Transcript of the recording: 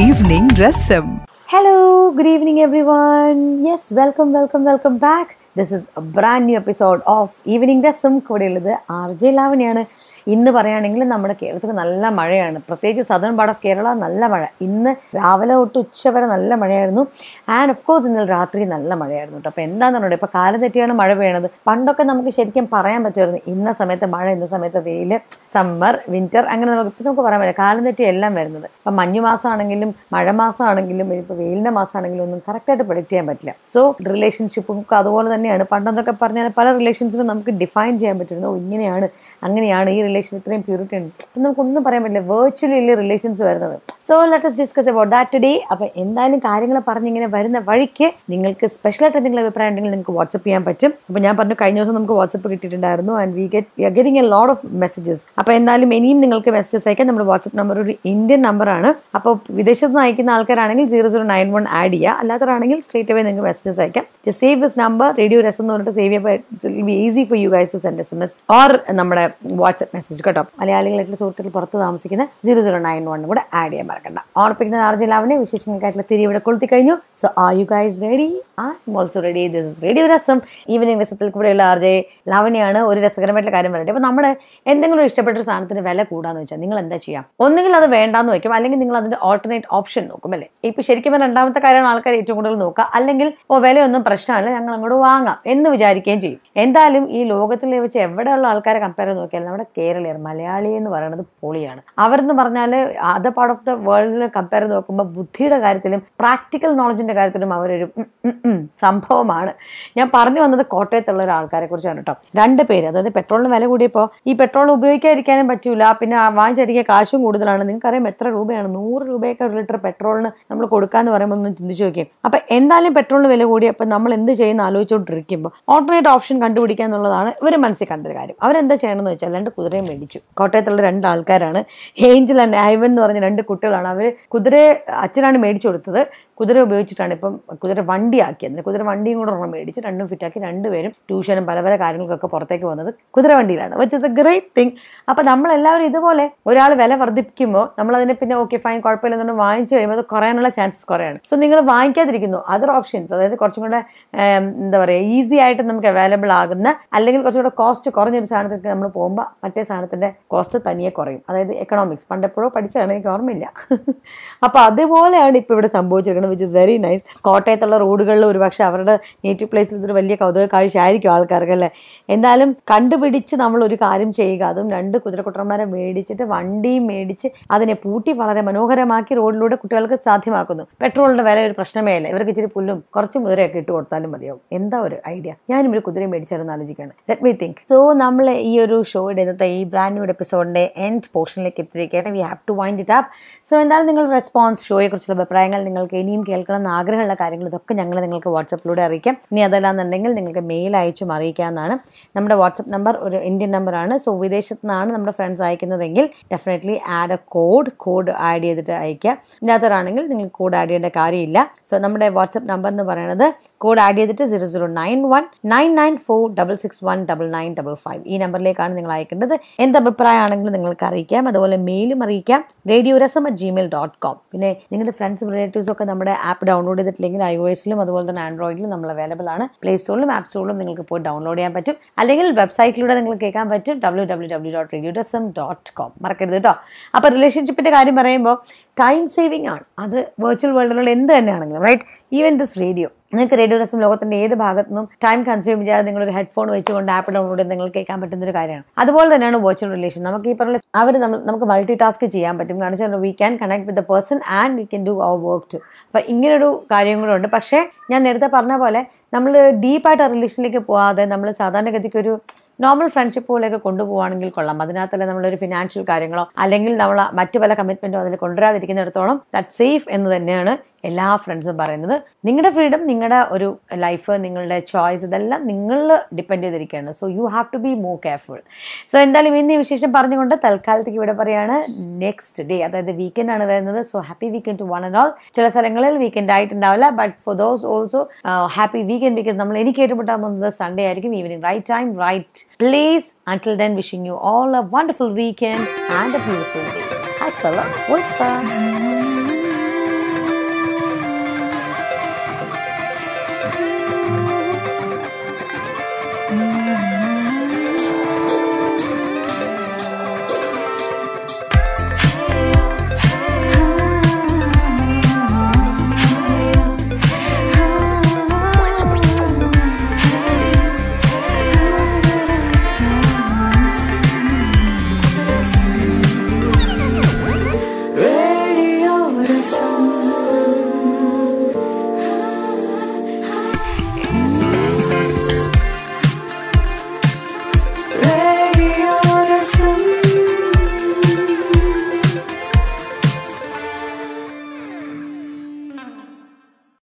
Evening Rasam. Hello, good evening, everyone. Yes, welcome, welcome, welcome back. This is a brand new episode of evening Rasam കൂടെയുള്ളത് R J ലാവണിയാണ് ഇന്ന് പറയുകയാണെങ്കിൽ നമ്മുടെ കേരളത്തിൽ നല്ല മഴയാണ്. പ്രത്യേകിച്ച് സദേൺ പാർട്ട് ഓഫ് കേരള നല്ല മഴ. ഇന്ന് രാവിലെ തൊട്ട് ഉച്ച വരെ നല്ല മഴയായിരുന്നു. ആൻഡ് ഓഫ് കോഴ്സ് ഇന്നലെ രാത്രി നല്ല മഴയായിരുന്നു കേട്ടോ അപ്പോൾ എന്താണെന്ന് പറയുക ഇപ്പോൾ കാലം തെറ്റിയാണ് മഴ പെയ്യണത്. പണ്ടൊക്കെ നമുക്ക് ശരിക്കും പറയാൻ പറ്റുമായിരുന്നു. ഇന്ന സമയത്ത് മഴ ഇന്ന സമയത്ത് വെയിൽ സമ്മർ വിന്റർ അങ്ങനെ നമുക്ക് ഇപ്പം നമുക്ക് പറയാൻ പറ്റില്ല. കാലം തെറ്റി എല്ലാം വരുന്നത്. ഇപ്പം മഞ്ഞു മാസമാണെങ്കിലും മഴ മാസമാണെങ്കിലും ഇപ്പോൾ വെയിലിന്റെ മാസമാണെങ്കിലും ഒന്നും കറക്റ്റായിട്ട് പ്രൊഡക്റ്റ് ചെയ്യാൻ പറ്റില്ല. സോ റിലേഷൻഷിപ്പും അതുപോലെ തന്നെയാണ്. പണ്ടെന്നൊക്കെ പറഞ്ഞാൽ പല റിലേഷൻസിനും നമുക്ക് ഡിഫൈൻ ചെയ്യാൻ പറ്റുന്നു ഇങ്ങനെയാണ് അങ്ങനെയാണ്. ഈ റിലേഷൻ ഇത്രയും പ്യൂരിറ്റി ഉണ്ട്. നമുക്കൊന്നും പറയാൻ പറ്റില്ല. വെർച്വലി അല്ലേ റിലേഷൻസ് വരുന്നത്. So let's discuss about that today അപ്പം എന്തായാലും കാര്യങ്ങൾ പറഞ്ഞിങ്ങനെ വരുന്ന വഴിക്ക് നിങ്ങൾക്ക് സ്പെഷ്യലായിട്ട് എന്തെങ്കിലും അഭിപ്രായം ഉണ്ടെങ്കിൽ നിങ്ങൾക്ക് വാട്സപ്പ് ചെയ്യാൻ പറ്റും. അപ്പം ഞാൻ പറഞ്ഞു കഴിഞ്ഞ ദിവസം നമുക്ക് വാട്സപ്പ് കിട്ടിയിട്ടുണ്ടായിരുന്നു and we get we are getting a lot of messages അപ്പോൾ എന്തായാലും ഇനിയും നിങ്ങൾക്ക് മെസ്സേജസ് അയക്കാം നമ്മുടെ വാട്സപ്പ് നമ്പർ ഒരു ഇന്ത്യൻ നമ്പറാണ് അപ്പോൾ വിദേശത്ത് നിന്ന് അയക്കുന്ന ആൾക്കാരാണെങ്കിൽ zero zero nine one add ചെയ്യുക അല്ലാത്തവരാണെങ്കിൽ സ്ട്രേറ്റ് അവേ നിങ്ങൾക്ക് മെസ്സേജസ് അയക്കാം. Just save this number radio Rasam എന്ന് പറഞ്ഞിട്ട് സേവ് ചെയ്യാൻ easy for you guys send S M S or നമ്മുടെ വാട്സപ്പ് മെസ്സേജ് കേട്ടോ. മലയാളികളായിട്ടുള്ള സുഹൃത്തുക്കൾ പുറത്ത് താമസിക്കുന്ന സീറോ സീറോ നയൻ വണ്ണും കൂടെ ആഡ് ചെയ്യാൻ മറക്കണ്ട. ഓർപ്പിക്കുന്ന ആർജിലാവിനെ വിശേഷങ്ങൾക്കായിട്ടുള്ള തിരി ഇവിടെ കൊളുത്തി കഴിഞ്ഞു. So are you guys ready ah also ready this is radio Rasam. Evening രസത്തിൽ കൂടെയുള്ള ആർ ജെ ലാവണിയാണ് ഒരു രസകരമായിട്ടുള്ള കാര്യം പറയട്ടെ. അപ്പോൾ നമ്മുടെ എന്തെങ്കിലും ഇഷ്ടപ്പെട്ട ഒരു സാധനത്തിന് വില കൂടാന്ന് വെച്ചാൽ നിങ്ങൾ എന്താ ചെയ്യാം? ഒന്നുകിൽ അത് വേണ്ടാന്ന് വെക്കും. അല്ലെങ്കിൽ നിങ്ങൾ അതിന്റെ ഓൾട്ടർനേറ്റ് ഓപ്ഷൻ നോക്കും അല്ലേ? ഇപ്പോൾ ശരിക്കും രണ്ടാമത്തെ കാര്യമാണ് ആൾക്കാർ ഏറ്റവും കൂടുതൽ നോക്കുക. അല്ലെങ്കിൽ ഓ വിലയൊന്നും പ്രശ്നമല്ല ഞങ്ങൾ അങ്ങോട്ട് വാങ്ങാം എന്ന് വിചാരിക്കുകയും ചെയ്യും. എന്തായാലും ഈ ലോകത്തിൽ വെച്ച് എവിടെയുള്ള ആൾക്കാരെ കമ്പയർ നോക്കിയാൽ നമ്മുടെ കേരളീയർ മലയാളി എന്ന് പറയുന്നത് പൊളിയാണ്. അവരെന്ന് പറഞ്ഞാൽ അതർ പാർട്ട് ഓഫ് ദ വേൾഡിൽ കമ്പയർ ചെയ്ത് നോക്കുമ്പോൾ ബുദ്ധിയുടെ കാര്യത്തിലും പ്രാക്ടിക്കൽ നോളജിന്റെ കാര്യത്തിലും അവരൊരു സംഭവമാണ്. ഞാൻ പറഞ്ഞു വന്നത് കോട്ടയത്തുള്ള ഒരു ആൾക്കാരെ കുറിച്ചാണ് കേട്ടോ. രണ്ട് പേര് അതായത് പെട്രോളിന് വില കൂടിയപ്പോൾ ഈ പെട്രോൾ ഉപയോഗിക്കാതിരിക്കാനും പറ്റൂല പിന്നെ വാങ്ങിച്ചടിക്കാൻ കാശും കൂടുതലാണ്. നിങ്ങൾക്കറിയാം എത്ര രൂപയാണ്? നൂറ് രൂപയൊക്കെ ഒരു ലിറ്റർ പെട്രോളിന് നമ്മൾ കൊടുക്കാന്ന് പറയുമ്പോൾ ഒന്ന് ചിന്തിച്ചു നോക്കിയും. അപ്പൊ എന്തായാലും പെട്രോളിന് വില കൂടി കൂടിയപ്പോൾ നമ്മൾ എന്ത് ചെയ്യുന്ന ആലോചിച്ചുകൊണ്ടിരിക്കുമ്പോൾ ഓൾട്ടർനേറ്റ് ഓപ്ഷൻ കണ്ടുപിടിക്കുക എന്നുള്ളതാണ് ഇവർ മനസ്സിൽ കണ്ടൊരു കാര്യം. അവരെന്താ ചെയ്യണമെന്ന് വെച്ചാൽ രണ്ട് കുതിരയും മേടിച്ചു. കോട്ടയത്തുള്ള രണ്ട് ആൾക്കാരാണ്. ഏഞ്ചൽ ആൻഡ് ഐവൻ എന്ന് പറഞ്ഞ രണ്ട് കുട്ടികളാണ്. അവർ കുതിരയെ അച്ഛനാണ് മേടിച്ചു കൊടുത്തത്. കുതിര ഉപയോഗിച്ചിട്ടാണ് ഇപ്പം കുതിര വണ്ടിയാക്കിയത്. കുതിര വണ്ടിയും കൂടെ ഒരെണ്ണം മേടിച്ച് രണ്ടും ഫിറ്റാക്കി രണ്ടുപേരും ട്യൂഷനും പല പല കാര്യങ്ങൾക്കൊക്കെ പുറത്തേക്ക് വന്നത് കുതിര വണ്ടിയിലാണ് which is a great thing അപ്പം നമ്മളെല്ലാവരും ഇതുപോലെ ഒരാൾ വില വർദ്ധിപ്പിക്കുമ്പോൾ നമ്മളതിനെ പിന്നെ ഓക്കെ ഫൈൻ കുഴപ്പമില്ല എന്ന് വാങ്ങിച്ചു കഴിയുമ്പോൾ അത് കുറയാനുള്ള ചാൻസസ് കുറയാണ്. സോ നിങ്ങൾ വാങ്ങിക്കാതിരിക്കുന്നു അതർ ഓപ്ഷൻസ് അതായത് കുറച്ചും കൂടെ എന്താ പറയുക ഈസി ആയിട്ട് നമുക്ക് അവൈലബിൾ ആകുന്ന അല്ലെങ്കിൽ കുറച്ചും കൂടെ കോസ്റ്റ് കുറഞ്ഞൊരു സാധനത്തിലേക്ക് നമ്മൾ പോകുമ്പോൾ മറ്റേ സാധനത്തിന്റെ കോസ്റ്റ് തനിയെ കുറയും. അതായത് എക്കണോമിക്സ് പണ്ടെപ്പോഴോ പഠിച്ചാണ് എനിക്ക് ഓർമ്മയില്ല. അപ്പോൾ അതുപോലെയാണ് ഇപ്പോൾ ഇവിടെ സംഭവിച്ചിരിക്കുന്നത്. വിച്ച് ഇസ് വെരി നൈസ് കോട്ടയത്തുള്ള റോഡുകളിൽ ഒരുപക്ഷെ അവരുടെ നേറ്റീവ് പ്ലേസിൽ ഇതൊരു വലിയ കൗതുക കാഴ്ച ആയിരിക്കും ആൾക്കാർക്ക് അല്ലേ? എന്തായാലും കണ്ടുപിടിച്ച് നമ്മൾ ഒരു കാര്യം ചെയ്യുക. അതും രണ്ട് കുതിരക്കുട്ടന്മാരെ മേടിച്ചിട്ട് വണ്ടിയും മേടിച്ച് അതിനെ പൂട്ടി വളരെ മനോഹരമാക്കി റോഡിലൂടെ കുട്ടികൾക്ക് സാധ്യമാക്കുന്നു. പെട്രോളിന്റെ വില ഒരു പ്രശ്നമേ അല്ല. ഇവർക്ക് ഇച്ചിരി പുല്ലും കുറച്ച് കുതിരയൊക്കെ ഇട്ട് കൊടുത്താലും മതിയാവും. എന്താ ഒരു ഐഡിയ? ഞാനും ഒരു കുതിരയും മേടിച്ചായിരുന്നു ആലോചിക്കുകയാണ് ലെറ്റ് മീ തിങ്ക് സോ നമ്മൾ ഈ ഒരു ഷോയുടെ ഇന്നത്തെ ഈ ബ്രാൻഡ് ന്യൂ എപ്പിസോഡിന്റെ എൻഡ് പോർഷനിലേക്ക് എത്തിയിരിക്കുകയാണ്. We have to wind it up so എന്തായാലും നിങ്ങൾ റെസ്പോൺസ് ഷോയെ കുറിച്ചുള്ള അഭിപ്രായങ്ങൾ നിങ്ങൾക്ക് ഇനിയും കേൾക്കണം ആഗ്രഹമുള്ള കാര്യങ്ങൾ ഇതൊക്കെ ഞങ്ങൾ നിങ്ങൾക്ക് വാട്സപ്പിലൂടെ അറിയിക്കാം. ഇനി അതല്ലാന്നുണ്ടെങ്കിൽ നിങ്ങൾക്ക് മെയിൽ അയച്ചും അറിയിക്കാവുന്നതാണ്. നമ്മുടെ വാട്സപ്പ് നമ്പർ ഒരു ഇന്ത്യൻ നമ്പറാണ് സോ വിദേശത്തു നിന്നാണ് നമ്മുടെ friends അയക്കുന്നതെങ്കിൽ definitely add a code code add ചെയ്തിട്ട് അയക്കുക ഇല്ലാത്തവരാണെങ്കിൽ നിങ്ങൾ കോഡ് ആഡ് ചെയ്യേണ്ട കാര്യമില്ല. സോ നമ്മുടെ വാട്സപ്പ് നമ്പർ എന്ന് പറയുന്നത് കോഡ് ആഡ് ചെയ്തിട്ട് zero zero nine one nine nine four double six one double nine double five ഈ നമ്പറിലേക്കാണ് നിങ്ങൾ അയക്കേണ്ടത്. എന്ത് അഭിപ്രായമാണെങ്കിലും നിങ്ങൾക്ക് അറിയിക്കാം. അതുപോലെ മെയിലും അറിയിക്കാം. Radio Rasam at Gmail dot com പിന്നെ നിങ്ങളുടെ ഫ്രണ്ട്സും റിലേറ്റീവ്സും ഒക്കെ നമ്മുടെ ആപ്പ് ഡൗൺലോഡ് ചെയ്തിട്ടില്ലെങ്കിൽ ഐ ഒ എസിലും അതുപോലെ തന്നെ ആൻഡ്രോയിഡിലും നമ്മൾ അവൈലബിൾ ആണ്. പ്ലേ സ്റ്റോറിലും ആപ്പ് സ്റ്റോറിലും നിങ്ങൾക്ക് പോയി ഡൗൺലോഡ് ചെയ്യാൻ പറ്റും. അല്ലെങ്കിൽ വെബ്സൈറ്റിലൂടെ നിങ്ങൾക്ക് കേൾക്കാൻ പറ്റും W W W dot radio dot com മറക്കരുത് കേട്ടോ. അപ്പോൾ റിലേഷൻഷിപ്പിന്റെ കാര്യം പറയുമ്പോൾ ടൈം സേവിങ് ആണ്. അത് വെർച്വൽ വേൾഡിലുള്ള എന്ത് തന്നെയാണെങ്കിലും റൈറ്റ് ഈവൻ ദിസ് റേഡിയോ നിങ്ങൾക്ക് റേഡിയോ രസം ലോകത്തിന്റെ ഏത് ഭാഗത്തു നിന്നും ടൈം കൺസ്യൂം ചെയ്യാതെ നിങ്ങൾ ഒരു ഹെഡ്ഫോൺ വെച്ചുകൊണ്ട് ആപ്പ് ഡൗൺലോഡ് ചെയ്ത് നിങ്ങൾക്ക് കേൾക്കാൻ പറ്റുന്ന ഒരു കാര്യമാണ്. അതുപോലെ തന്നെയാണ് വെർച്വൽ റിലേഷൻ നമുക്ക് ഈ പറഞ്ഞ അവർ നമുക്ക് മൾട്ടി ടാസ്ക് ചെയ്യാൻ പറ്റും. കാരണം വെച്ചാൽ we can connect with the person and we can do our work too അപ്പം ഇങ്ങനൊരു കാര്യങ്ങളുണ്ട്. പക്ഷേ ഞാൻ നേരത്തെ പറഞ്ഞ പോലെ നമ്മൾ ഡീപ്പായിട്ട് റിലേഷനിലേക്ക് പോകാതെ നമ്മൾ സാധാരണഗതിക്ക് ഒരു നോർമൽ ഫ്രണ്ട്ഷിപ്പ് പോലെയൊക്കെ കൊണ്ടുപോകുകയാണെങ്കിൽ കൊള്ളാം. അതിനകത്തല്ല നമ്മളൊരു ഫിനാൻഷ്യൽ കാര്യങ്ങളോ അല്ലെങ്കിൽ നമ്മൾ മറ്റു പല കമ്മിറ്റ്മെന്റോ അതിൽ കൊണ്ടുവരാതിരിക്കുന്നിടത്തോളം ദാറ്റ് സേഫ് എന്ന് തന്നെയാണ് എല്ലാ ഫ്രണ്ട്സും പറയുന്നത് നിങ്ങളുടെ ഫ്രീഡം നിങ്ങളുടെ ഒരു ലൈഫ് നിങ്ങളുടെ ചോയ്സ് ഇതെല്ലാം നിങ്ങൾ ഡിപ്പെൻഡ് ചെയ്തിരിക്കുകയാണ്. So you have to be more careful so എന്തായാലും ഇന്ന് ഈ വിശേഷം പറഞ്ഞുകൊണ്ട് തൽക്കാലത്തേക്ക് ഇവിടെ പറയാണ്. നെക്സ്റ്റ് ഡേ അതായത് വീക്കെൻഡ് ആണ് വരുന്നത്. So happy weekend to one and all ചില സ്ഥലങ്ങളിൽ weekend ആയിട്ടുണ്ടാവില്ല. But for those also happy weekend because നമ്മൾ എനിക്ക് ഏറ്റുമുട്ടാൻ പോകുന്നത് സൺഡേ ആയിരിക്കും. Evening right time right place until then wishing you all a wonderful weekend and a beautiful day. Hasta